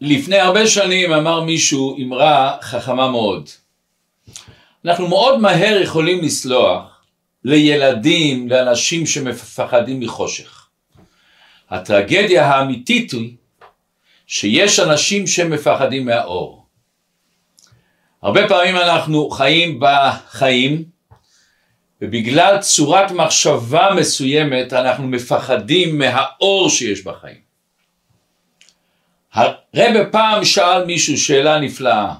לפני הרבה שנים אמר מישהו אמרה חכמה מאוד. אנחנו מאוד מהר יכולים לסלוח לילדים, לאנשים שמפחדים מחושך. הטרגדיה האמיתית היא שיש אנשים שמפחדים מהאור. הרבה פעמים אנחנו חיים בחיים ובגלל צורת מחשבה מסוימת אנחנו מפחדים מהאור שיש בחיים. הרבה פעם שאל מישהו שאלה נפלאה,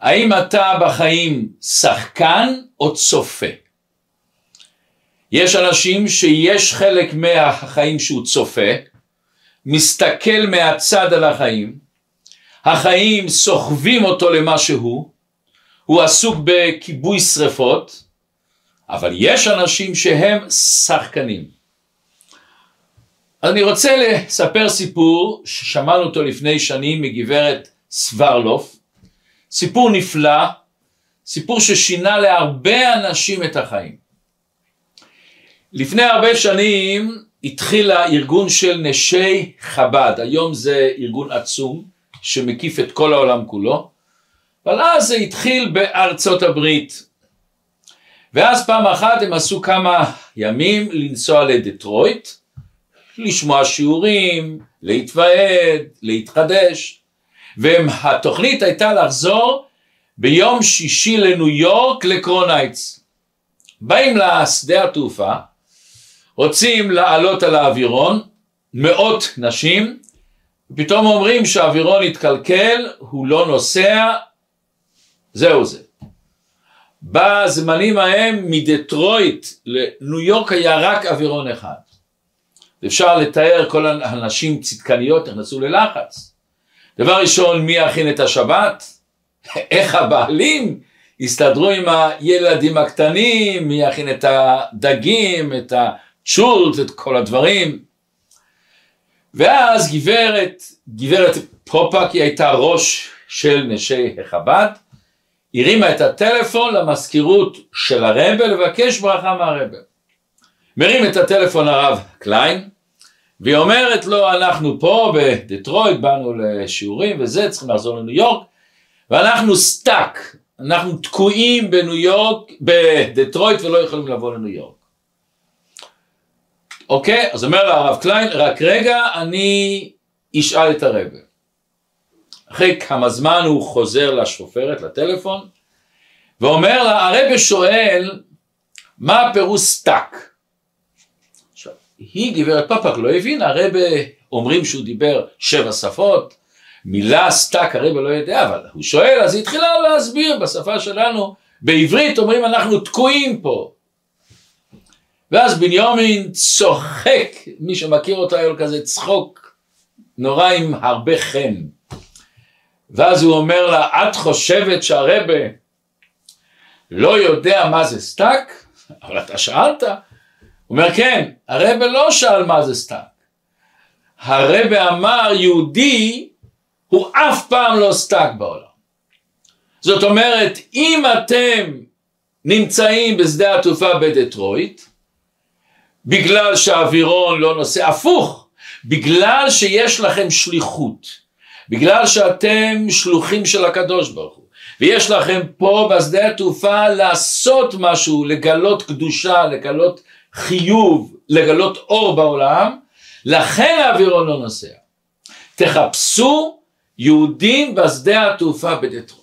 האם אתה בחיים שחקן או צופה? יש אנשים שיש חלק מהחיים שהוא צופה, מסתכל מהצד על החיים, החיים סוחבים אותו למה שהוא, הוא עסוק בכיבוי שרפות, אבל יש אנשים שהם שחקנים. אני רוצה לספר סיפור ששמענו אותו לפני שנים מגברת סברלוף, סיפור נפלא, סיפור ששינה להרבה אנשים את החיים. לפני הרבה שנים התחיל הארגון של נשי חב"ד, היום זה ארגון עצום שמקיף את כל העולם כולו, אבל אז זה התחיל בארצות הברית, ואז פעם אחת הם עשו כמה ימים לנסוע לדטרויט, לשמוע שיעורים, להתוועד, להתחדש, והתוכנית הייתה לחזור ביום שישי לניו יורק לקרונייטס. באים לשדה התעופה, רוצים לעלות על האווירון, מאות נשים, פתאום אומרים שהאווירון התקלקל, הוא לא נוסע, זהו זה. בזמנים ההם מדטרויט לניו יורק היה רק אווירון אחד. אפשר לתאר כל הנשים צדקניות נכנסו ללחץ. דבר ראשון מי יכין את השבת? איך הבעלים יסתדרו עם הילדים הקטנים, מי יכין את הדגים, את הצ'ולט, את כל הדברים. ואז גברת, גברת פופק היא הייתה ראש של נשי החב"ד, הרימה את הטלפון למזכירות של הרבה לבקש ברכה מהרבה. מרים את הטלפון הרב קליין, והיא אומרת לו אנחנו פה בדטרויט באנו לשיעורים וזה צריכים לחזור לניו יורק ואנחנו stuck אנחנו תקועים בניו יורק בדטרויט ולא יכולים לבוא לניו יורק. אוקיי? אז אומר לה הרב קליין רק רגע אני אשאל את הרבי אחרי כמה זמן הוא חוזר לשפופרת לטלפון ואומר לה הרבי שואל מה הפירוש stuck היא גברת פפק לא הבינה, הרבי אומרים שהוא דיבר שבע שפות, מילה stuck הרבי לא יודע, אבל הוא שואל, אז היא התחילה להסביר בשפה שלנו, בעברית אומרים אנחנו תקועים פה. ואז בנימין צוחק, מי שמכיר אותו היה לו כזה צחוק נורא עם הרבה חן. ואז הוא אומר לה, את חושבת שהרבי לא יודע מה זה stuck? אבל אתה שאלת. אומר כן, הרבי לא שאל מה זה stuck. הרבי אמר יהודי הוא אף פעם לא stuck בעולם. זאת אומרת, אם אתם נמצאים בשדה התעופה בדטרויט, בגלל שהאווירון לא נוסע, הפוך, בגלל שיש לכם שליחות, בגלל שאתם שלוחים של הקדוש ברוך הוא, ויש לכם פה בשדה התעופה לעשות משהו, לגלות קדושה, לגלות חיוב לגלות אור בעולם, לכן האווירון לא נוסע. תחפשו יהודים בשדה התעופה בדטרויט.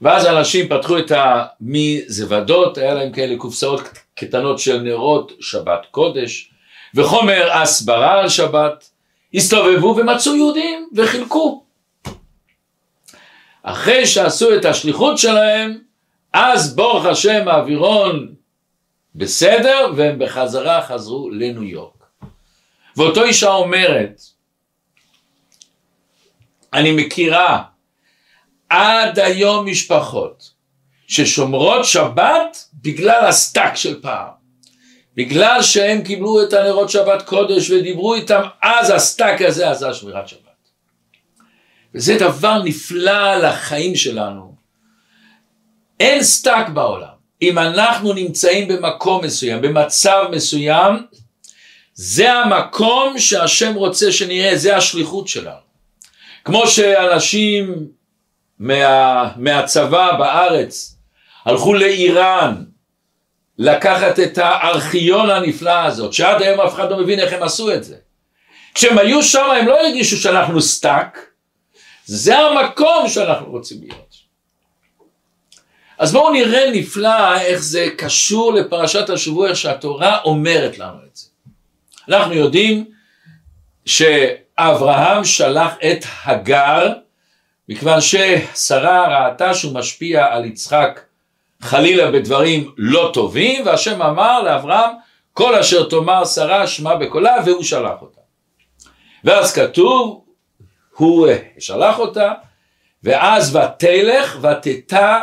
ואז אנשים פתחו את המזוודות, היה להם כאלה קופסאות קטנות של נרות שבת קודש, וחומר הסברה על שבת, הסתובבו ומצאו יהודים וחילקו. אחרי שעשו את השליחות שלהם, אז ברוך השם האווירון בסדר, והם בחזרה חזרו לניו יורק. ואותו אישה אומרת, אני מכירה עד היום משפחות ששומרות שבת בגלל ה stuck של פעם. בגלל שהם קיבלו את הנרות שבת קודש ודיברו איתם, אז ה stuck הזה עשה שמירת שבת. וזה דבר נפלא לחיים שלנו. אין stuck בעולם. אם אנחנו נמצאים במקום מסוים, במצב מסוים, זה המקום שהשם רוצה שנראה, זה השליחות שלנו. כמו שאנשים מה, מהצבא בארץ הלכו לאיראן לקחת את הארכיון הנפלא הזאת, שעד היום אף אחד לא מבין איך הם עשו את זה. כשהם היו שם הם לא הרגישו שאנחנו stuck, זה המקום שאנחנו רוצים להיות. אז בואו נראה נפלא איך זה קשור לפרשת השבוע, איך שהתורה אומרת לנו את זה. אנחנו יודעים שאברהם שלח את הגר, מכיוון ששרה ראתה שהוא משפיע על יצחק חלילה בדברים לא טובים, והשם אמר לאברהם, כל אשר תאמר שרה שמע בקולה, והוא שלח אותה. ואז כתוב, הוא שלח אותה, ואז ותלך ותטע,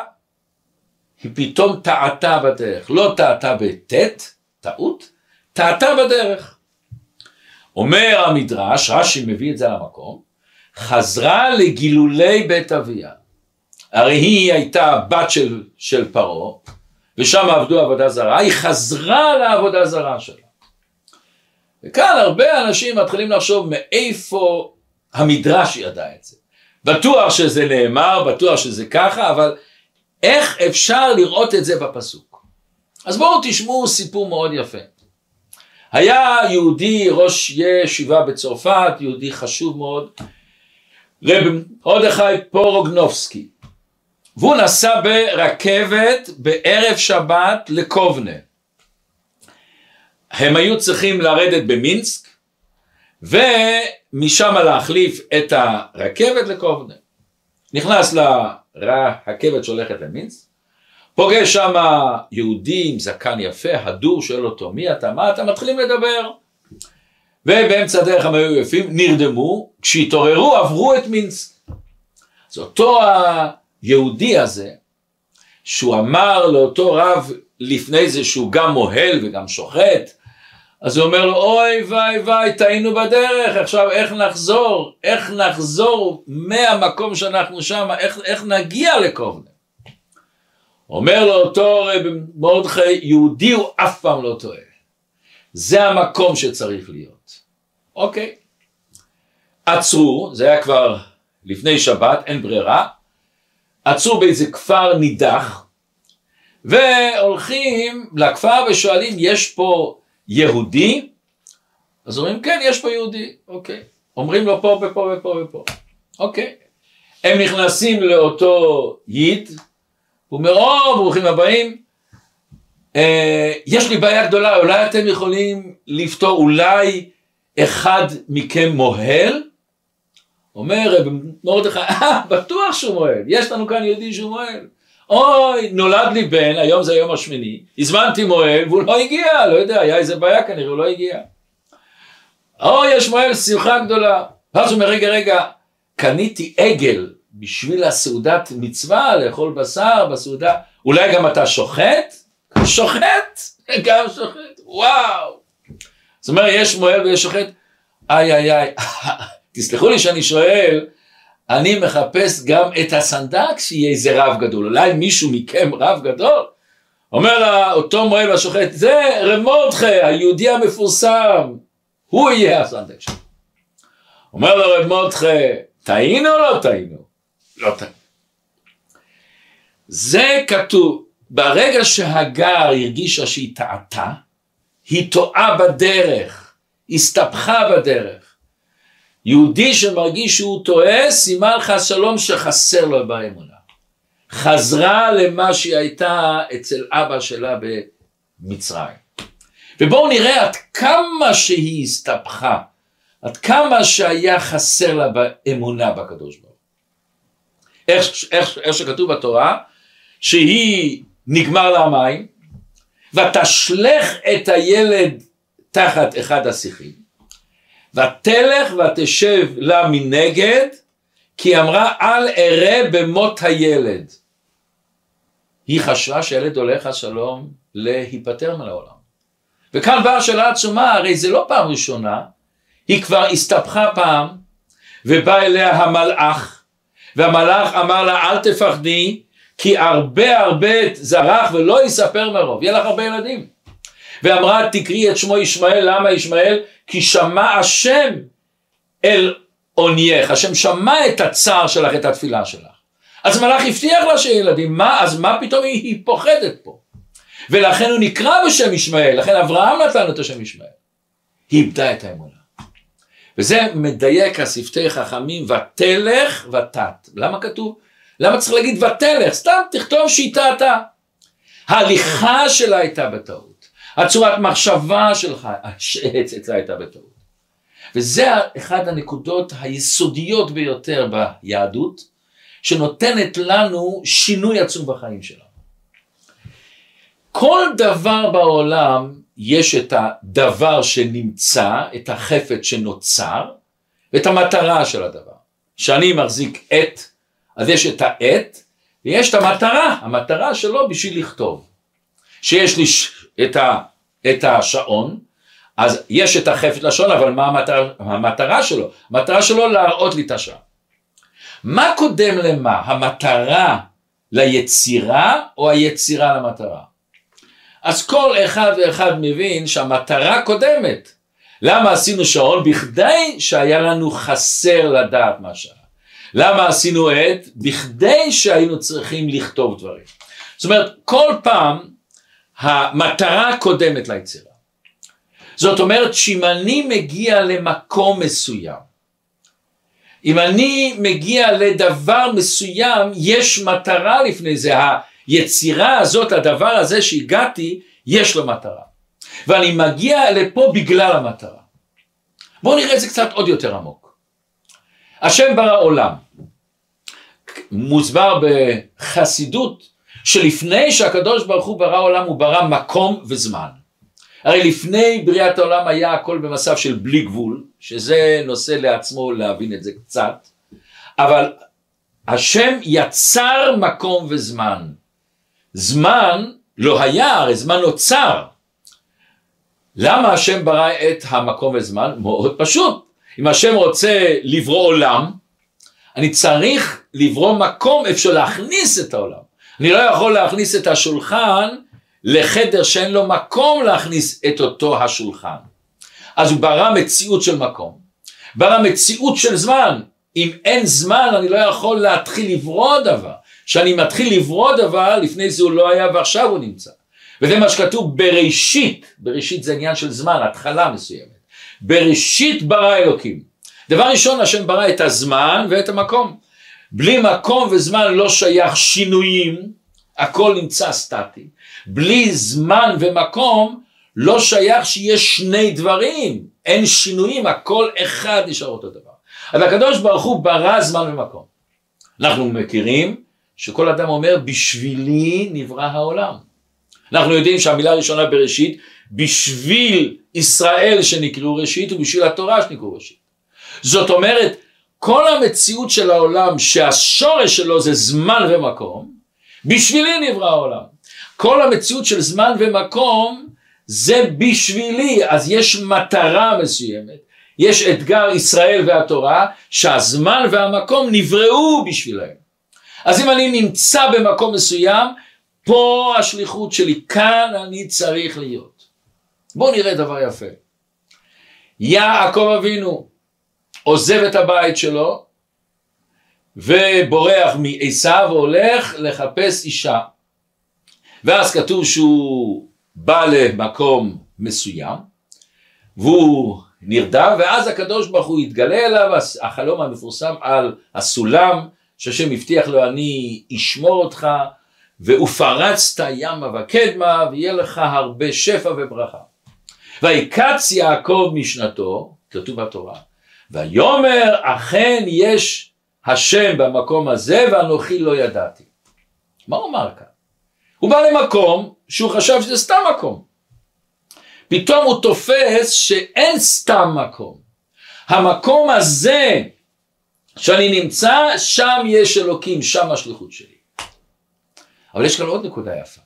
היא פתאום טעתה בדרך, לא טעתה בטית, טעות, טעתה בדרך. אומר המדרש, רש"י מביא את זה למקום, חזרה לגילולי בית אביה. הרי היא הייתה בת של, של פרעה, ושם עבדו עבודה זרה, היא חזרה לעבודה זרה שלה. וכאן הרבה אנשים מתחילים לחשוב מאיפה המדרש ידע את זה. בטוח שזה נאמר, בטוח שזה ככה, אבל איך אפשר לראות את זה בפסוק? אז בואו תשמעו סיפור מאוד יפה. היה יהודי ראש ישיבה בצרפת, יהודי חשוב מאוד, רב מרדכי פורוגנובסקי, והוא נסע ברכבת בערב שבת לקובנה. הם היו צריכים לרדת במינסק ומשם להחליף את הרכבת לקובנה. נכנס לרכבת שהולכת למינסק, פוגש שם יהודי עם זקן יפה, הדור שואל אותו מי אתה, מה אתה, מתחילים לדבר. ובאמצע הדרך הם היו יפים, נרדמו, כשהתעוררו עברו את מינסק. אז אותו היהודי הזה, שהוא אמר לאותו רב לפני זה שהוא גם מוהל וגם שוחט, אז הוא אומר לו, אוי ויי ויי, טעינו בדרך, עכשיו איך נחזור? איך נחזור מהמקום שאנחנו שם? איך, איך נגיע לקובנה? אומר לו אותו רב מרדכי, יהודי הוא אף פעם לא טועה. זה המקום שצריך להיות. אוקיי. עצרו, זה היה כבר לפני שבת, אין ברירה, עצרו באיזה כפר נידח, והולכים לכפר ושואלים, יש פה יהודי? אז אומרים, כן, יש פה יהודי, אוקיי. אומרים לו פה ופה ופה ופה, אוקיי. הם נכנסים לאותו יד, הוא אומר, או, ברוכים הבאים, אה, יש לי בעיה גדולה, אולי אתם יכולים לפתור, אולי אחד מכם מוהל? אומר מרדכי, אה, בטוח שהוא מוהל, יש לנו כאן יהודי שהוא מוהל. אוי, נולד לי בן, היום זה היום השמיני, הזמנתי מוהל והוא לא הגיע, לא יודע, היה איזה בעיה כנראה, הוא לא הגיע. אוי, יש מוהל, שמחה גדולה. ואז הוא אומר, רגע, רגע, קניתי עגל בשביל הסעודת מצווה, לאכול בשר בסעודה, אולי גם אתה שוחט? שוחט? גם שוחט, וואו. זאת אומרת, יש מוהל ויש שוחט, איי איי איי, תסלחו לי שאני שואל, אני מחפש גם את הסנדק שיהיה איזה רב גדול, אולי מישהו מכם רב גדול? אומר לה אותו מוהל והשוחט, זה רב היהודי המפורסם, הוא יהיה הסנדק שלו. אומר לו רב טעינו או לא טעינו? לא טעינו. זה כתוב, ברגע שהגר הרגישה שהיא טעתה, היא טועה בדרך, הסתבכה בדרך. יהודי שמרגיש שהוא טועה, סימן לך שלום שחסר לו באמונה. חזרה למה שהיא הייתה אצל אבא שלה במצרים. ובואו נראה עד כמה שהיא הסתבכה, עד כמה שהיה חסר לה באמונה בקדוש ברוך איך, איך, איך שכתוב בתורה, שהיא נגמר לה המים, ותשלך את הילד תחת אחד השיחים, ותלך ותשב לה מנגד, כי אמרה אל אראה במות הילד. היא חשבה שהילד הולך השלום להיפטר מן העולם. וכאן באה השאלה עצומה, הרי זה לא פעם ראשונה, היא כבר הסתבכה פעם, ובא אליה המלאך, והמלאך אמר לה אל תפחדי, כי הרבה הרבה זרח ולא יספר מרוב, יהיה לך הרבה ילדים. ואמרה תקראי את שמו ישמעאל, למה ישמעאל? כי שמע השם אל עונייך, השם שמע את הצער שלך, את התפילה שלך. אז מלאך הבטיח לה שיהיה ילדים, מה, אז מה פתאום היא, היא פוחדת פה? ולכן הוא נקרא בשם ישמעאל, לכן אברהם נתן את השם ישמעאל. היא איבדה את האמונה. וזה מדייק השפתי חכמים ותלך ותת. למה כתוב? למה צריך להגיד ותלך? סתם תכתוב שהיא טעתה. ההליכה שלה הייתה בטעות. הצורת מחשבה שלך אצלה הייתה בטעות. וזה אחד הנקודות היסודיות ביותר ביהדות, שנותנת לנו שינוי עצום בחיים שלנו. כל דבר בעולם יש את הדבר שנמצא, את החפץ שנוצר, ואת המטרה של הדבר. כשאני מחזיק עט, אז יש את העט, ויש את המטרה, המטרה שלו בשביל לכתוב. שיש לי את, ה, את השעון, אז יש את החפץ לשעון, אבל מה המטרה, המטרה שלו? המטרה שלו להראות לי את השעה. מה קודם למה? המטרה ליצירה או היצירה למטרה? אז כל אחד ואחד מבין שהמטרה קודמת. למה עשינו שעון? בכדי שהיה לנו חסר לדעת מה שעה. למה עשינו עט? בכדי שהיינו צריכים לכתוב דברים. זאת אומרת, כל פעם המטרה קודמת ליצירה. זאת אומרת שאם אני מגיע למקום מסוים, אם אני מגיע לדבר מסוים, יש מטרה לפני זה. היצירה הזאת, הדבר הזה שהגעתי, יש לו מטרה. ואני מגיע לפה בגלל המטרה. בואו נראה את זה קצת עוד יותר עמוק. השם ברא עולם. מוסבר בחסידות שלפני שהקדוש ברוך הוא ברא עולם הוא ברא מקום וזמן. הרי לפני בריאת העולם היה הכל במצב של בלי גבול, שזה נושא לעצמו להבין את זה קצת, אבל השם יצר מקום וזמן. זמן לא היה, הרי זמן נוצר. למה השם ברא את המקום וזמן? מאוד פשוט. אם השם רוצה לברוא עולם, אני צריך לברוא מקום אפשר להכניס את העולם. אני לא יכול להכניס את השולחן לחדר שאין לו מקום להכניס את אותו השולחן. אז הוא ברא מציאות של מקום, ברא מציאות של זמן. אם אין זמן אני לא יכול להתחיל לברוא דבר. כשאני מתחיל לברוא דבר, לפני זה הוא לא היה ועכשיו הוא נמצא. וזה מה שכתוב בראשית, בראשית זה עניין של זמן, התחלה מסוימת. בראשית ברא אלוקים. דבר ראשון השם ברא את הזמן ואת המקום. בלי מקום וזמן לא שייך שינויים, הכל נמצא סטטי. בלי זמן ומקום לא שייך שיש שני דברים, אין שינויים, הכל אחד נשאר אותו דבר. אז הקדוש ברוך הוא ברא זמן ומקום. אנחנו מכירים שכל אדם אומר בשבילי נברא העולם. אנחנו יודעים שהמילה הראשונה בראשית בשביל ישראל שנקראו ראשית ובשביל התורה שנקראו ראשית. זאת אומרת כל המציאות של העולם שהשורש שלו זה זמן ומקום בשבילי נברא העולם. כל המציאות של זמן ומקום זה בשבילי, אז יש מטרה מסוימת, יש אתגר ישראל והתורה שהזמן והמקום נבראו בשבילהם. אז אם אני נמצא במקום מסוים, פה השליחות שלי, כאן אני צריך להיות. בואו נראה דבר יפה. יעקב אבינו עוזב את הבית שלו ובורח מעשיו והולך לחפש אישה. ואז כתוב שהוא בא למקום מסוים והוא נרדם ואז הקדוש ברוך הוא יתגלה אליו החלום המפורסם על הסולם שהשם הבטיח לו אני אשמור אותך ופרצת ימה וקדמה ויהיה לך הרבה שפע וברכה. ויקץ יעקב משנתו, כתוב בתורה, ויאמר אכן יש השם במקום הזה ואנוכי לא ידעתי. מה הוא אמר כאן? הוא בא למקום שהוא חשב שזה סתם מקום. פתאום הוא תופס שאין סתם מקום. המקום הזה שאני נמצא, שם יש אלוקים, שם השליחות שלי. אבל יש כאן עוד נקודה יפה.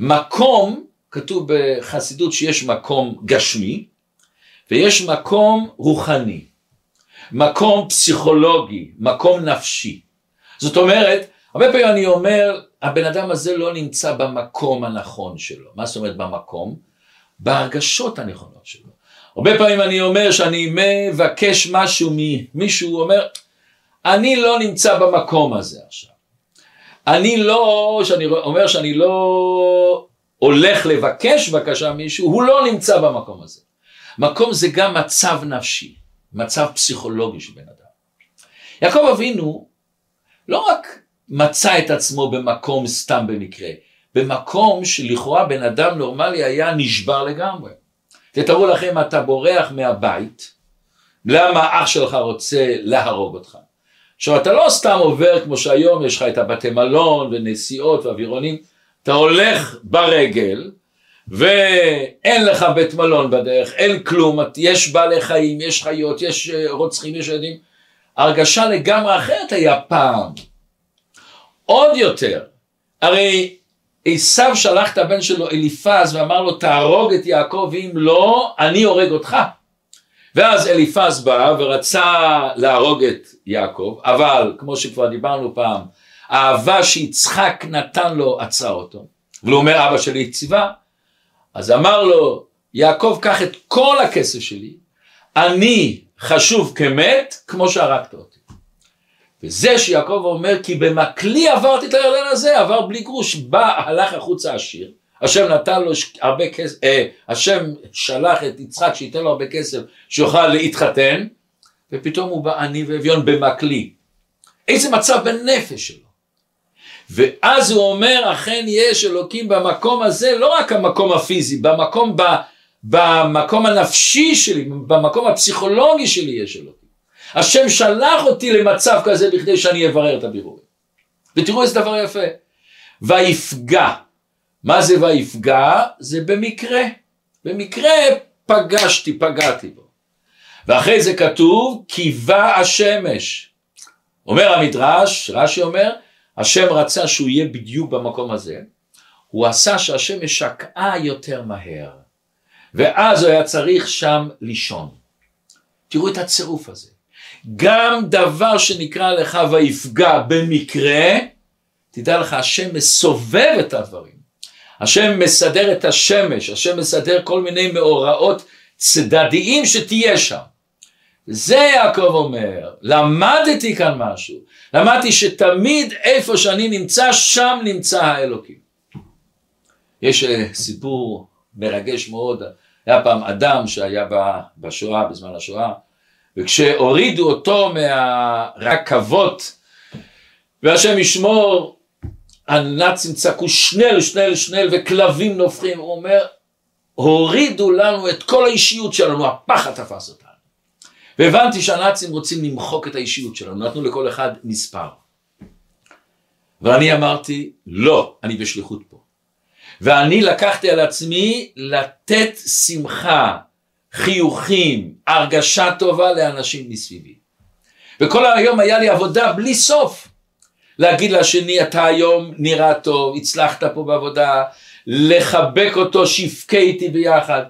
מקום, כתוב בחסידות שיש מקום גשמי, ויש מקום רוחני, מקום פסיכולוגי, מקום נפשי. זאת אומרת, הרבה פעמים אני אומר, הבן אדם הזה לא נמצא במקום הנכון שלו. מה זאת אומרת במקום? בהרגשות הנכונות שלו. הרבה פעמים אני אומר שאני מבקש משהו ממישהו, אומר, אני לא נמצא במקום הזה עכשיו. אני לא, שאני אומר שאני לא הולך לבקש בקשה מישהו, הוא לא נמצא במקום הזה. מקום זה גם מצב נפשי, מצב פסיכולוגי של בן אדם. יעקב אבינו לא רק מצא את עצמו במקום סתם במקרה, במקום שלכאורה בן אדם נורמלי היה נשבר לגמרי. תתארו לכם, אתה בורח מהבית, למה אח שלך רוצה להרוג אותך? עכשיו אתה לא סתם עובר כמו שהיום יש לך את הבתי מלון ונסיעות ואווירונים, אתה הולך ברגל ואין לך בית מלון בדרך, אין כלום, יש בעלי חיים, יש חיות, יש אה, רוצחים, יש ילדים, הרגשה לגמרי אחרת היה פעם. עוד יותר, הרי עשיו שלח את הבן שלו אליפז ואמר לו תהרוג את יעקב ואם לא אני הורג אותך. ואז אליפז בא ורצה להרוג את יעקב אבל כמו שכבר דיברנו פעם האהבה שיצחק נתן לו עצרה אותו והוא אומר אבא שלי ציווה אז אמר לו יעקב קח את כל הכסף שלי אני חשוב כמת כמו שהרגת אותי. וזה שיעקב אומר כי במקלי עברתי את הירדן הזה עבר בלי גרוש בא הלך החוצה עשיר השם נתן לו הרבה כסף, אה, השם שלח את יצחק שייתן לו הרבה כסף שיוכל להתחתן ופתאום הוא בא עני ואביון במקלי. איזה מצב בנפש שלו ואז הוא אומר אכן יש אלוקים במקום הזה לא רק המקום הפיזי במקום, במקום הנפשי שלי במקום הפסיכולוגי שלי יש אלוקים השם שלח אותי למצב כזה בכדי שאני אברר את הבירורים ותראו איזה דבר יפה ויפגע מה זה ויפגע? זה במקרה. במקרה פגשתי, פגעתי בו. ואחרי זה כתוב, קיווה השמש. אומר המדרש, רש"י אומר, השם רצה שהוא יהיה בדיוק במקום הזה. הוא עשה שהשמש שקעה יותר מהר. ואז הוא היה צריך שם לישון. תראו את הצירוף הזה. גם דבר שנקרא לך ויפגע במקרה, תדע לך, השם מסובב את הדברים. השם מסדר את השמש, השם מסדר כל מיני מאורעות צדדיים שתהיה שם. זה יעקב אומר, למדתי כאן משהו, למדתי שתמיד איפה שאני נמצא, שם נמצא האלוקים. יש אה, סיפור מרגש מאוד, היה פעם אדם שהיה בשואה, בזמן השואה, וכשהורידו אותו מהרכבות, והשם ישמור, הנאצים צעקו שנל, שנל, שנל, וכלבים נופחים, הוא אומר, הורידו לנו את כל האישיות שלנו, הפחד תפס אותנו. והבנתי שהנאצים רוצים למחוק את האישיות שלנו, נתנו לכל אחד מספר. ואני אמרתי, לא, אני בשליחות פה. ואני לקחתי על עצמי לתת שמחה, חיוכים, הרגשה טובה לאנשים מסביבי. וכל היום היה לי עבודה בלי סוף. להגיד לשני אתה היום נראה טוב, הצלחת פה בעבודה, לחבק אותו, שיבכה איתי ביחד.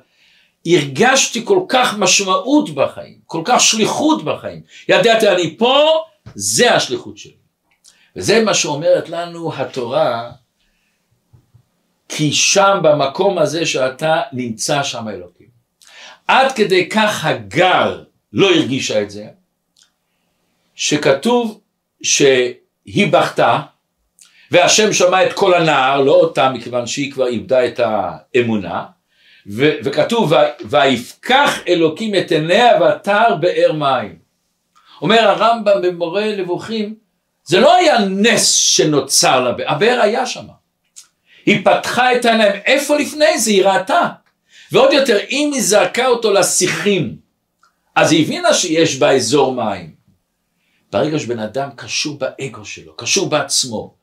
הרגשתי כל כך משמעות בחיים, כל כך שליחות בחיים. ידעתי אני פה, זה השליחות שלי. וזה מה שאומרת לנו התורה, כי שם במקום הזה שאתה נמצא שם אלוקים. עד כדי כך הגר לא הרגישה את זה, שכתוב ש... היא בכתה, והשם שמע את כל הנער, לא אותה מכיוון שהיא כבר איבדה את האמונה, וכתוב ויפקח אלוקים את עיניה ותר באר מים. אומר הרמב"ם במורה נבוכים, זה לא היה נס שנוצר לה, הבאר היה שם. היא פתחה את העיניים, איפה לפני זה היא ראתה. ועוד יותר, אם היא זרקה אותו לשיחים, אז היא הבינה שיש באזור מים. ברגע שבן אדם קשור באגו שלו, קשור בעצמו,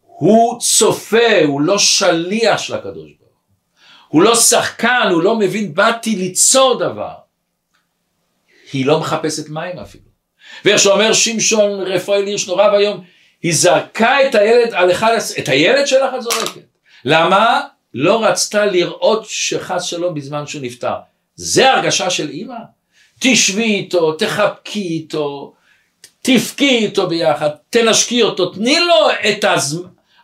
הוא צופה, הוא לא שליח של הקדוש ברוך הוא, לא שחקן, הוא לא מבין, באתי ליצור דבר. היא לא מחפשת מים אפילו. ואיך שאומר שמשון רפאל הירש נורא ואיום, היא זרקה את הילד על אחד, את הילד שלך את זורקת. למה? לא רצתה לראות שחס שלום בזמן שהוא נפטר. זה הרגשה של אימא. תשבי איתו, תחבקי איתו, תבכי איתו ביחד, תנשקי אותו, תני לו את.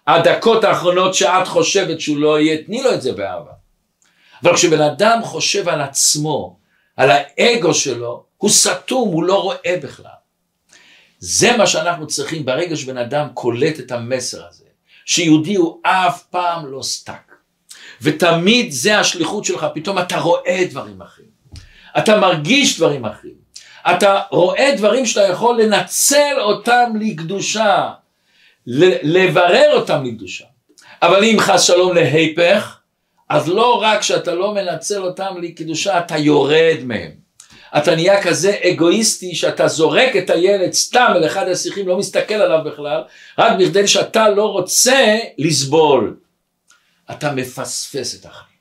הדקות האחרונות שאת חושבת שהוא לא יהיה, תני לו את זה באהבה. אבל כשבן אדם חושב על עצמו, על האגו שלו, הוא סתום, הוא לא רואה בכלל. זה מה שאנחנו צריכים ברגע שבן אדם קולט את המסר הזה, שיהודי הוא אף פעם לא stuck. ותמיד זה השליחות שלך, פתאום אתה רואה דברים אחרים. אתה מרגיש דברים אחרים. אתה רואה דברים שאתה יכול לנצל אותם לקדושה, לברר אותם לקדושה. אבל אם חס שלום להיפך, אז לא רק שאתה לא מנצל אותם לקדושה, אתה יורד מהם. אתה נהיה כזה אגואיסטי שאתה זורק את הילד סתם אל אחד השיחים, לא מסתכל עליו בכלל, רק בכדי שאתה לא רוצה לסבול. אתה מפספס את החיים.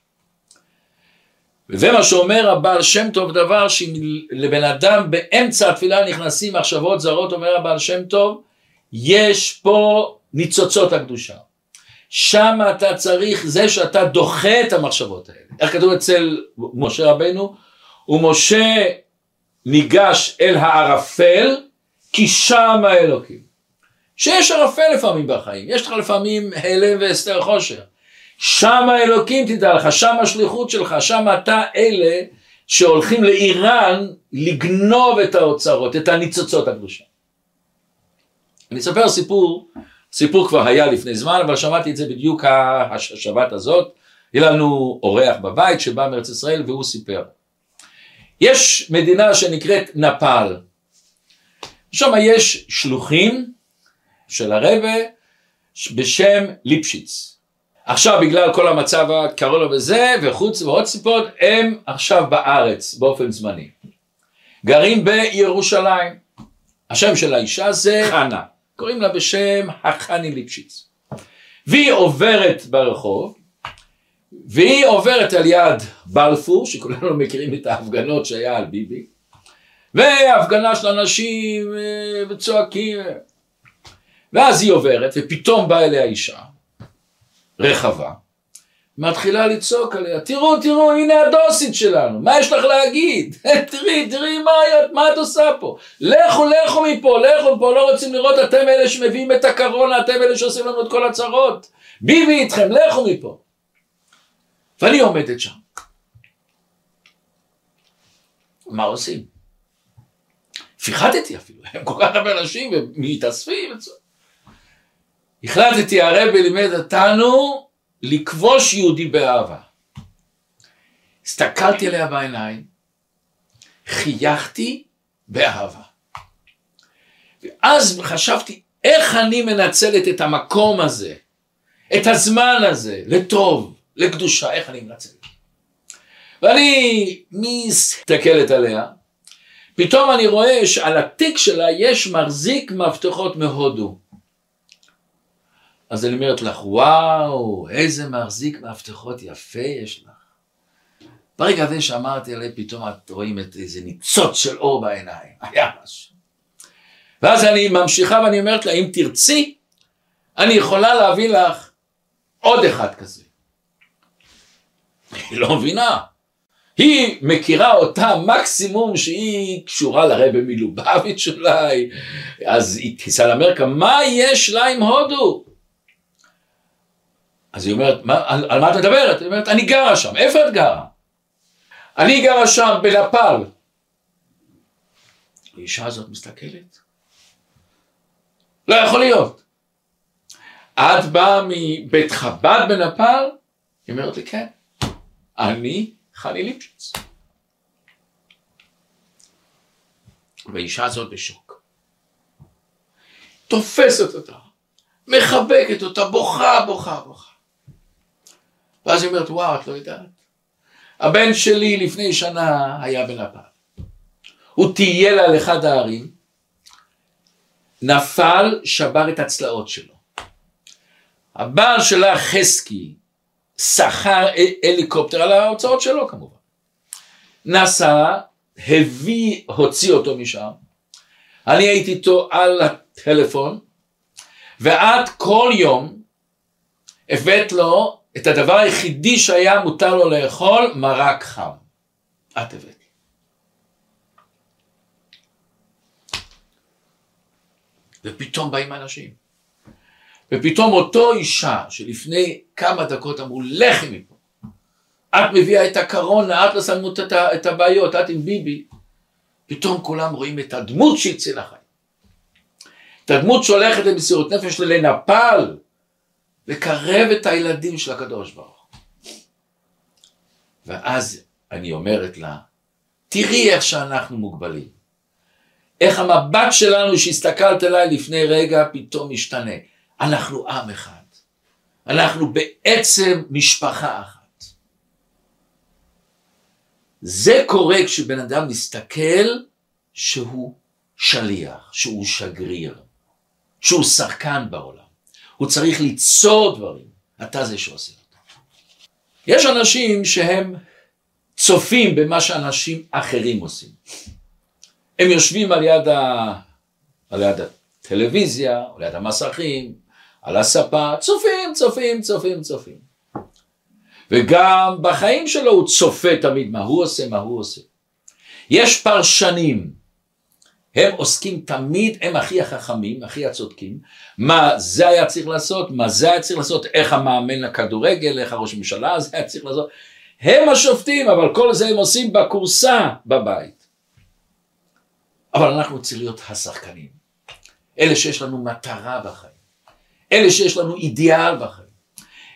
וזה מה שאומר הבעל שם טוב, דבר שלבן אדם באמצע התפילה נכנסים מחשבות זרות, אומר הבעל שם טוב, יש פה ניצוצות הקדושה. שם אתה צריך, זה שאתה דוחה את המחשבות האלה. איך כתוב אצל משה רבנו? ומשה ניגש אל הערפל, כי שם האלוקים. שיש ערפל לפעמים בחיים, יש לך לפעמים הלם והסתר חושר. שם האלוקים תדע לך, שם השליחות שלך, שם אתה אלה שהולכים לאיראן לגנוב את האוצרות, את הניצוצות הקדושה. אני אספר סיפור, סיפור כבר היה לפני זמן, אבל שמעתי את זה בדיוק השבת הזאת. היה לנו אורח בבית שבא מארץ ישראל והוא סיפר. יש מדינה שנקראת נפאל. שם יש שלוחים של הרבה בשם ליפשיץ. עכשיו בגלל כל המצב הקרוב וזה וחוץ ועוד סיפות הם עכשיו בארץ באופן זמני. גרים בירושלים. השם של האישה זה חנה. קוראים לה בשם החני ליפשיץ. והיא עוברת ברחוב והיא עוברת על יד בלפור, שכולנו מכירים את ההפגנות שהיה על ביבי, והפגנה של אנשים אה, וצועקים, ואז היא עוברת, ופתאום באה אליה אישה, רחבה, מתחילה לצעוק עליה, תראו, תראו, הנה הדוסית שלנו, מה יש לך להגיד? תראי, תראי מה, מה את עושה פה? לכו, לכו מפה, לכו מפה, לא רוצים לראות, אתם אלה שמביאים את הקרונה, אתם אלה שעושים לנו את כל הצרות. ביבי איתכם, לכו מפה. ואני עומדת שם. מה עושים? פיחדתי אפילו, הם כל כך הרבה אנשים ומתאספים. החלטתי, הרבי לימד אותנו לכבוש יהודי באהבה. הסתכלתי עליה בעיניים, חייכתי באהבה. ואז חשבתי, איך אני מנצלת את המקום הזה, את הזמן הזה, לטוב. לקדושה, איך אני מנצל? ואני מסתכלת עליה, פתאום אני רואה שעל התיק שלה יש מחזיק מפתחות מהודו. אז אני אומרת לך, וואו, איזה מחזיק מפתחות יפה יש לך. ברגע הזה שאמרתי עליה, פתאום את רואים את איזה ניצוץ של אור בעיניים, היה משהו. ואז אני ממשיכה ואני אומרת לה, אם תרצי, אני יכולה להביא לך עוד אחד כזה. היא לא מבינה. היא מכירה אותה מקסימום שהיא קשורה לרבה מלובביץ' אולי, אז היא תיסע לאמריקה, מה יש לה עם הודו? אז היא אומרת, מה, על, על מה את מדברת? היא אומרת, אני גרה שם, איפה את גרה? אני גרה שם בנפאל. האישה הזאת מסתכלת, לא יכול להיות. את באה מבית חב"ד בנפאל? היא אומרת לי, כן. אני חני ליפשיץ. והאישה הזאת בשוק. תופסת אותה, מחבקת אותה, בוכה, בוכה, בוכה. ואז היא אומרת, וואו, את לא יודעת. הבן שלי לפני שנה היה בנפאל. הוא טייל על אחד הערים, נפל, שבר את הצלעות שלו. הבעל שלה חזקי שכר הליקופטר על ההוצאות שלו כמובן. נסע, הביא, הוציא אותו משם, אני הייתי איתו על הטלפון, ואת כל יום הבאת לו את הדבר היחידי שהיה מותר לו לאכול, מרק חם. את הבאת. ופתאום באים אנשים. ופתאום אותו אישה שלפני כמה דקות אמרו לכי מפה, את מביאה את הקורונה, את לא שמו את הבעיות, את עם ביבי. פתאום כולם רואים את הדמות שהצילה חיים. את הדמות שהולכת למסירות נפש לנפל, לקרב את הילדים של הקדוש ברוך ואז אני אומרת לה, תראי איך שאנחנו מוגבלים. איך המבט שלנו שהסתכלת עליי לפני רגע פתאום משתנה. אנחנו עם אחד. אנחנו בעצם משפחה אחת. זה קורה כשבן אדם מסתכל שהוא שליח, שהוא שגריר, שהוא שחקן בעולם. הוא צריך ליצור דברים, אתה זה שעושה אותם. יש אנשים שהם צופים במה שאנשים אחרים עושים. הם יושבים על יד, ה... על יד הטלוויזיה, על יד המסכים, על הספה, צופים, צופים, צופים, צופים. וגם בחיים שלו הוא צופה תמיד מה הוא עושה, מה הוא עושה. יש פרשנים, הם עוסקים תמיד, הם הכי החכמים, הכי הצודקים, מה זה היה צריך לעשות, מה זה היה צריך לעשות, איך המאמן לכדורגל, איך הראש הממשלה הזה היה צריך לעשות, הם השופטים, אבל כל זה הם עושים בכורסה בבית. אבל אנחנו צריכים להיות השחקנים, אלה שיש לנו מטרה בחיים, אלה שיש לנו אידיאל בחיים,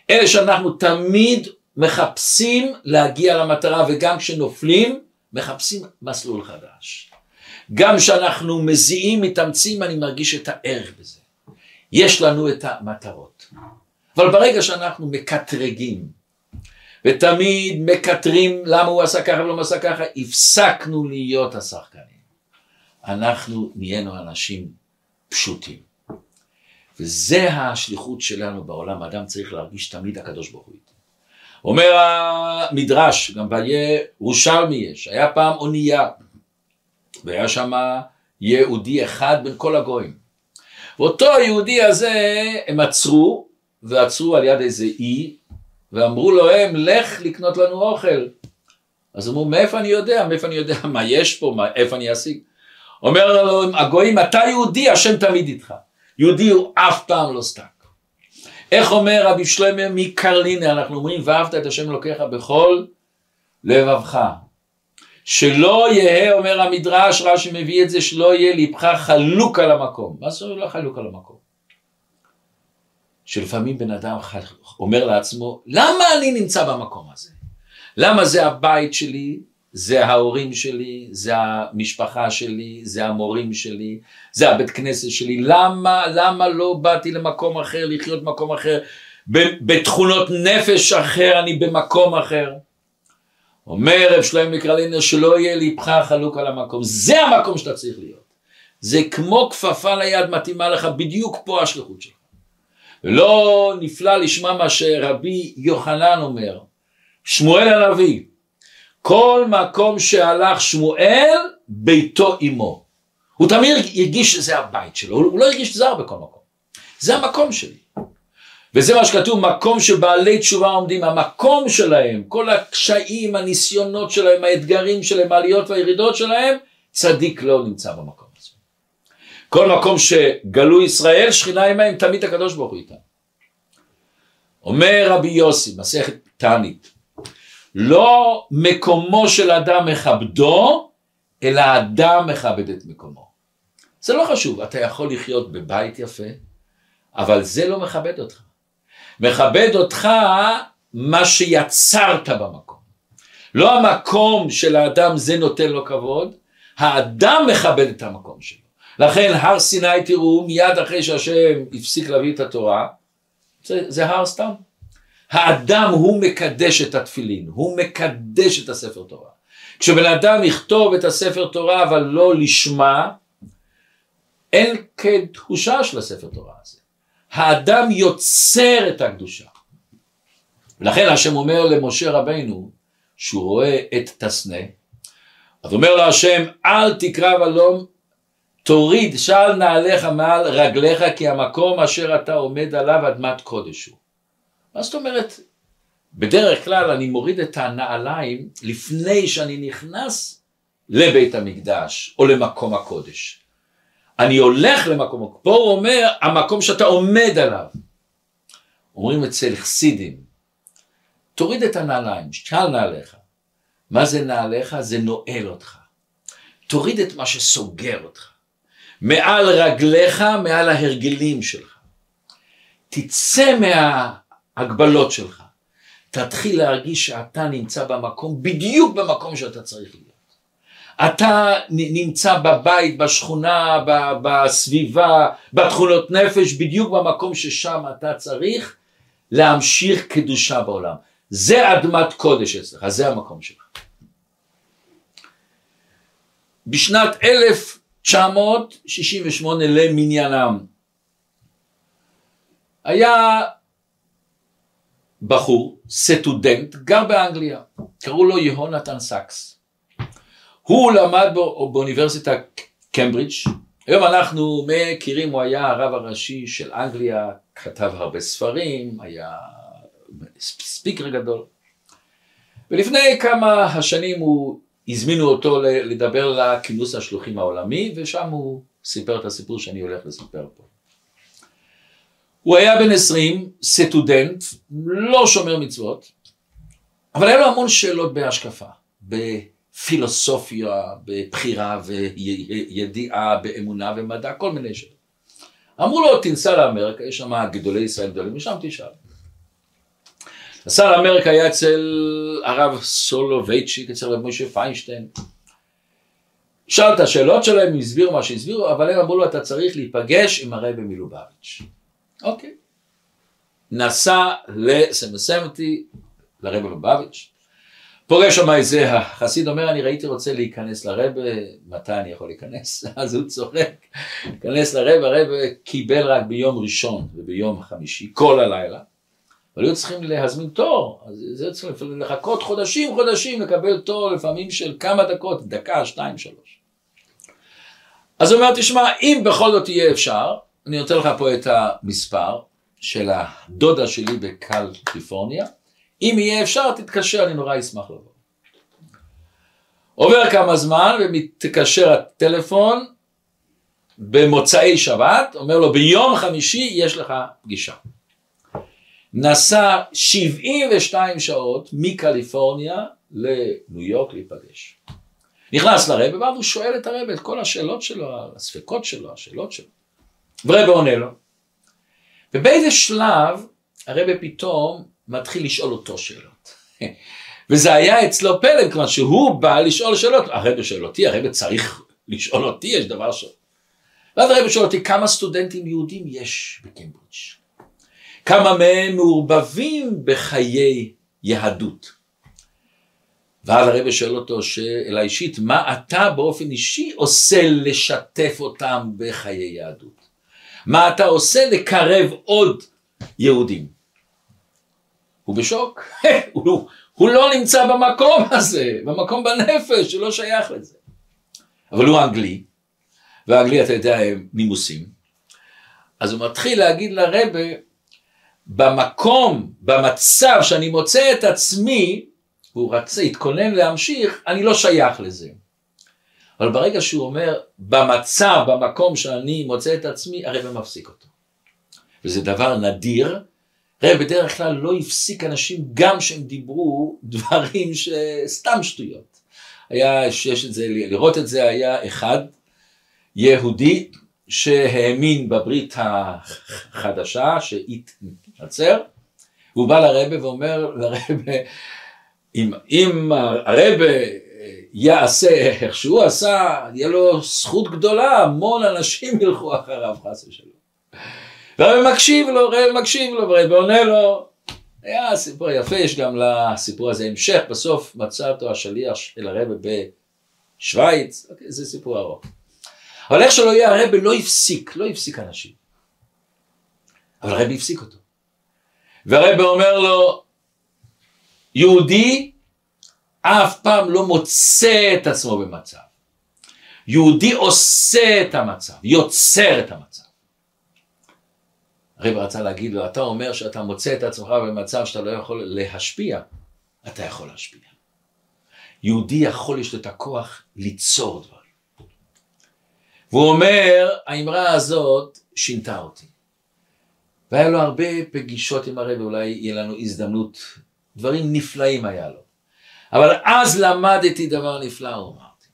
אלה שאנחנו תמיד מחפשים להגיע למטרה וגם כשנופלים מחפשים מסלול חדש. גם כשאנחנו מזיעים, מתאמצים, אני מרגיש את הערך בזה. יש לנו את המטרות. אבל ברגע שאנחנו מקטרגים, ותמיד מקטרים למה הוא עשה ככה ולא עשה ככה, הפסקנו להיות השחקנים. אנחנו נהיינו אנשים פשוטים. וזה השליחות שלנו בעולם, האדם צריך להרגיש תמיד הקדוש ברוך הוא איתי. אומר המדרש, גם בירושלמי יש, היה פעם אונייה, והיה שם יהודי אחד בין כל הגויים. ואותו היהודי הזה הם עצרו, ועצרו על יד איזה אי, ואמרו לו הם, לך לקנות לנו אוכל. אז אמרו, מאיפה אני יודע? מאיפה אני יודע מה יש פה? מה, איפה אני אשיג? אומר לו הגויים, אתה יהודי, השם תמיד איתך. יהודי הוא אף פעם לא סטק. איך אומר רבי שלמה מקרלינה, אנחנו אומרים, ואהבת את השם אלוקיך בכל לבבך. שלא יהא, אומר המדרש, רש"י מביא את זה, שלא יהיה ליבך חלוק על המקום. מה זאת אומרת חלוק על המקום? שלפעמים בן אדם אומר לעצמו, למה אני נמצא במקום הזה? למה זה הבית שלי, זה ההורים שלי, זה המשפחה שלי, זה המורים שלי, זה הבית כנסת שלי, למה, למה לא באתי למקום אחר, לחיות במקום אחר, בתכונות נפש אחר, אני במקום אחר. אומר רב שלמה מקרלינר שלא יהיה ליבך חלוק על המקום, זה המקום שאתה צריך להיות. זה כמו כפפה ליד מתאימה לך, בדיוק פה השליחות שלך. ולא נפלא לשמע מה שרבי יוחנן אומר, שמואל הנביא, כל מקום שהלך שמואל, ביתו עמו. הוא תמיד הרגיש שזה הבית שלו, הוא לא הרגיש זר בכל מקום. זה המקום שלי. וזה מה שכתוב, מקום שבעלי תשובה עומדים, המקום שלהם, כל הקשיים, הניסיונות שלהם, האתגרים שלהם, העליות והירידות שלהם, צדיק לא נמצא במקום הזה. כל מקום שגלו ישראל, שכינה עמהם, תמיד הקדוש ברוך הוא איתם. אומר רבי יוסי, מסכת תענית, לא מקומו של אדם מכבדו, אלא אדם מכבד את מקומו. זה לא חשוב, אתה יכול לחיות בבית יפה, אבל זה לא מכבד אותך. מכבד אותך מה שיצרת במקום. לא המקום של האדם זה נותן לו כבוד, האדם מכבד את המקום שלו. לכן הר סיני תראו מיד אחרי שהשם הפסיק להביא את התורה, זה, זה הר סתם. האדם הוא מקדש את התפילין, הוא מקדש את הספר תורה. כשבן אדם יכתוב את הספר תורה אבל לא לשמה, אין כתחושה של הספר תורה הזה. האדם יוצר את הקדושה. ולכן השם אומר למשה רבנו, שהוא רואה את תסנה, אז אומר לו השם, אל תקרב הלום, תוריד של נעליך מעל רגליך, כי המקום אשר אתה עומד עליו אדמת קודש הוא. מה זאת אומרת? בדרך כלל אני מוריד את הנעליים לפני שאני נכנס לבית המקדש או למקום הקודש. אני הולך למקום, פה הוא אומר המקום שאתה עומד עליו. אומרים אצל חסידים, תוריד את הנעליים, שאל נעליך. מה זה נעליך? זה נועל אותך. תוריד את מה שסוגר אותך. מעל רגליך, מעל ההרגלים שלך. תצא מההגבלות שלך. תתחיל להרגיש שאתה נמצא במקום, בדיוק במקום שאתה צריך להיות. אתה נמצא בבית, בשכונה, בסביבה, בתכונות נפש, בדיוק במקום ששם אתה צריך להמשיך קדושה בעולם. זה אדמת קודש אצלך, זה המקום שלך. בשנת 1968 למניינם היה בחור, סטודנט, גר באנגליה, קראו לו יהונתן סאקס. הוא למד באוניברסיטה קמברידג', היום אנחנו מכירים, הוא היה הרב הראשי של אנגליה, כתב הרבה ספרים, היה ספיקר גדול. ולפני כמה השנים הוא, הזמינו אותו לדבר לכינוס השלוחים העולמי, ושם הוא סיפר את הסיפור שאני הולך לספר פה. הוא היה בן עשרים, סטודנט, לא שומר מצוות, אבל היה לו המון שאלות בהשקפה, בפילוסופיה, בבחירה וידיעה, באמונה ומדע, כל מיני שאלות. אמרו לו, תנסה לאמריקה, יש שם גדולי ישראל גדולים, ושם תשאל. נסע לאמריקה היה אצל הרב סולובייצ'יק, אצל רב משה פיינשטיין. שאל את השאלות שלהם, הסבירו מה שהסבירו, אבל הם אמרו לו, אתה צריך להיפגש עם הרבי מלובביץ'. אוקיי. נסע לסמסמתי, לרבי מלובביץ'. פוגש שם איזה החסיד אומר, אני ראיתי רוצה להיכנס לרבה, מתי אני יכול להיכנס? אז הוא צוחק, להיכנס לרבה, הרבה קיבל רק ביום ראשון וביום חמישי, כל הלילה. אבל היו צריכים להזמין תור, אז זה צריכים לחכות חודשים חודשים לקבל תור לפעמים של כמה דקות, דקה, שתיים, שלוש. אז הוא אומר, תשמע, אם בכל זאת יהיה אפשר, אני נותן לך פה את המספר של הדודה שלי בקליפורניה, אם יהיה אפשר תתקשר, אני נורא אשמח לבוא. עובר כמה זמן ומתקשר הטלפון במוצאי שבת, אומר לו ביום חמישי יש לך פגישה. נסע 72 שעות מקליפורניה לניו יורק להיפגש. נכנס לרבה ואז הוא שואל את הרבה את כל השאלות שלו, הספקות שלו, השאלות שלו. ורבה עונה לו. ובאיזה שלב הרבה פתאום מתחיל לשאול אותו שאלות. וזה היה אצלו פלא, כלומר שהוא בא לשאול שאלות, הרבה שואל אותי, הרבה צריך לשאול אותי, יש דבר ש... ואז הרבה שואל אותי, כמה סטודנטים יהודים יש בקיימברידג'? כמה מהם מעורבבים בחיי יהדות. ואז הרב שואל אותו שאלה אישית, מה אתה באופן אישי עושה לשתף אותם בחיי יהדות? מה אתה עושה לקרב עוד יהודים? הוא בשוק, הוא, הוא לא נמצא במקום הזה, במקום בנפש שלא שייך לזה. אבל הוא אנגלי, והאנגלי אתה יודע הם נימוסים, אז הוא מתחיל להגיד לרבה במקום, במצב שאני מוצא את עצמי, הוא רצה, התכונן להמשיך, אני לא שייך לזה. אבל ברגע שהוא אומר, במצב, במקום שאני מוצא את עצמי, הרב מפסיק אותו. וזה דבר נדיר, רב בדרך כלל לא הפסיק אנשים גם שהם דיברו דברים שסתם שטויות. היה, שיש את זה, לראות את זה היה אחד, יהודי, שהאמין בברית החדשה, שהתנצר, והוא בא לרבה ואומר לרבה, אם, אם הרבה יעשה איך שהוא עשה, יהיה לו זכות גדולה, המון אנשים ילכו אחריו חס ושלום. והרבה מקשיב לו, רב מקשיב לו, ורבה עונה לו. היה סיפור יפה, יש גם לסיפור הזה המשך, בסוף מצא אותו השליח של הרבה בשוויץ, אוקיי, זה סיפור ארוך. אבל איך שלא יהיה הרבי לא הפסיק, לא הפסיק אנשים. אבל הרבי הפסיק אותו. והרבי אומר לו, יהודי אף פעם לא מוצא את עצמו במצב. יהודי עושה את המצב, יוצר את המצב. הרב רצה להגיד לו, אתה אומר שאתה מוצא את עצמך במצב שאתה לא יכול להשפיע, אתה יכול להשפיע. יהודי יכול, יש לו את הכוח ליצור דברים. והוא אומר, האמרה הזאת שינתה אותי. והיה לו הרבה פגישות עם הרב, אולי יהיה לנו הזדמנות דברים נפלאים היה לו. אבל אז למדתי דבר נפלא, הוא אמרתי.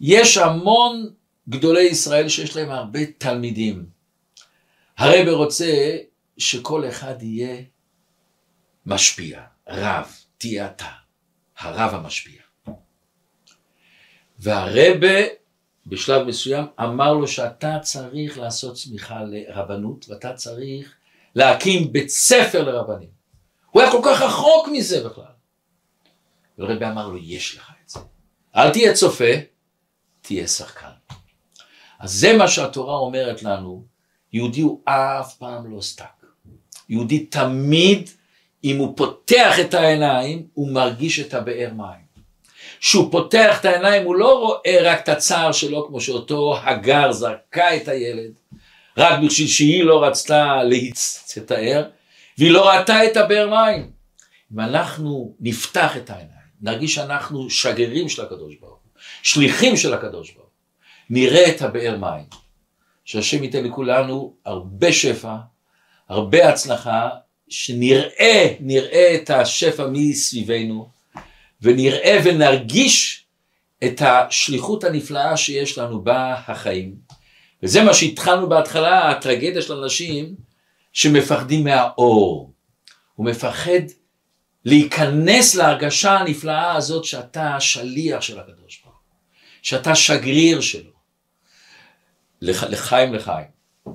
יש המון גדולי ישראל שיש להם הרבה תלמידים. הרב רוצה שכל אחד יהיה משפיע, רב, תהיה אתה, הרב המשפיע. והרבה בשלב מסוים אמר לו שאתה צריך לעשות צמיחה לרבנות ואתה צריך להקים בית ספר לרבנים. הוא היה כל כך רחוק מזה בכלל. ורבי אמר לו, יש לך את זה. אל תהיה צופה, תהיה שחקן. אז זה מה שהתורה אומרת לנו, יהודי הוא אף פעם לא סטק. יהודי תמיד, אם הוא פותח את העיניים, הוא מרגיש את הבאר מים. כשהוא פותח את העיניים הוא לא רואה רק את הצער שלו כמו שאותו הגר זרקה את הילד רק בשביל שהיא לא רצתה להצטער והיא לא ראתה את הבאר מים. אם אנחנו נפתח את העיניים, נרגיש שאנחנו שגרירים של הקדוש ברוך הוא, שליחים של הקדוש ברוך הוא, נראה את הבאר מים. שהשם ייתן לכולנו הרבה שפע, הרבה הצלחה, שנראה, נראה את השפע מסביבנו, ונראה ונרגיש את השליחות הנפלאה שיש לנו בחיים. וזה מה שהתחלנו בהתחלה, הטרגדיה של אנשים שמפחדים מהאור. הוא מפחד להיכנס להרגשה הנפלאה הזאת שאתה שליח של הקדוש ברוך הוא, שאתה שגריר שלו. לח, לחיים לחיים.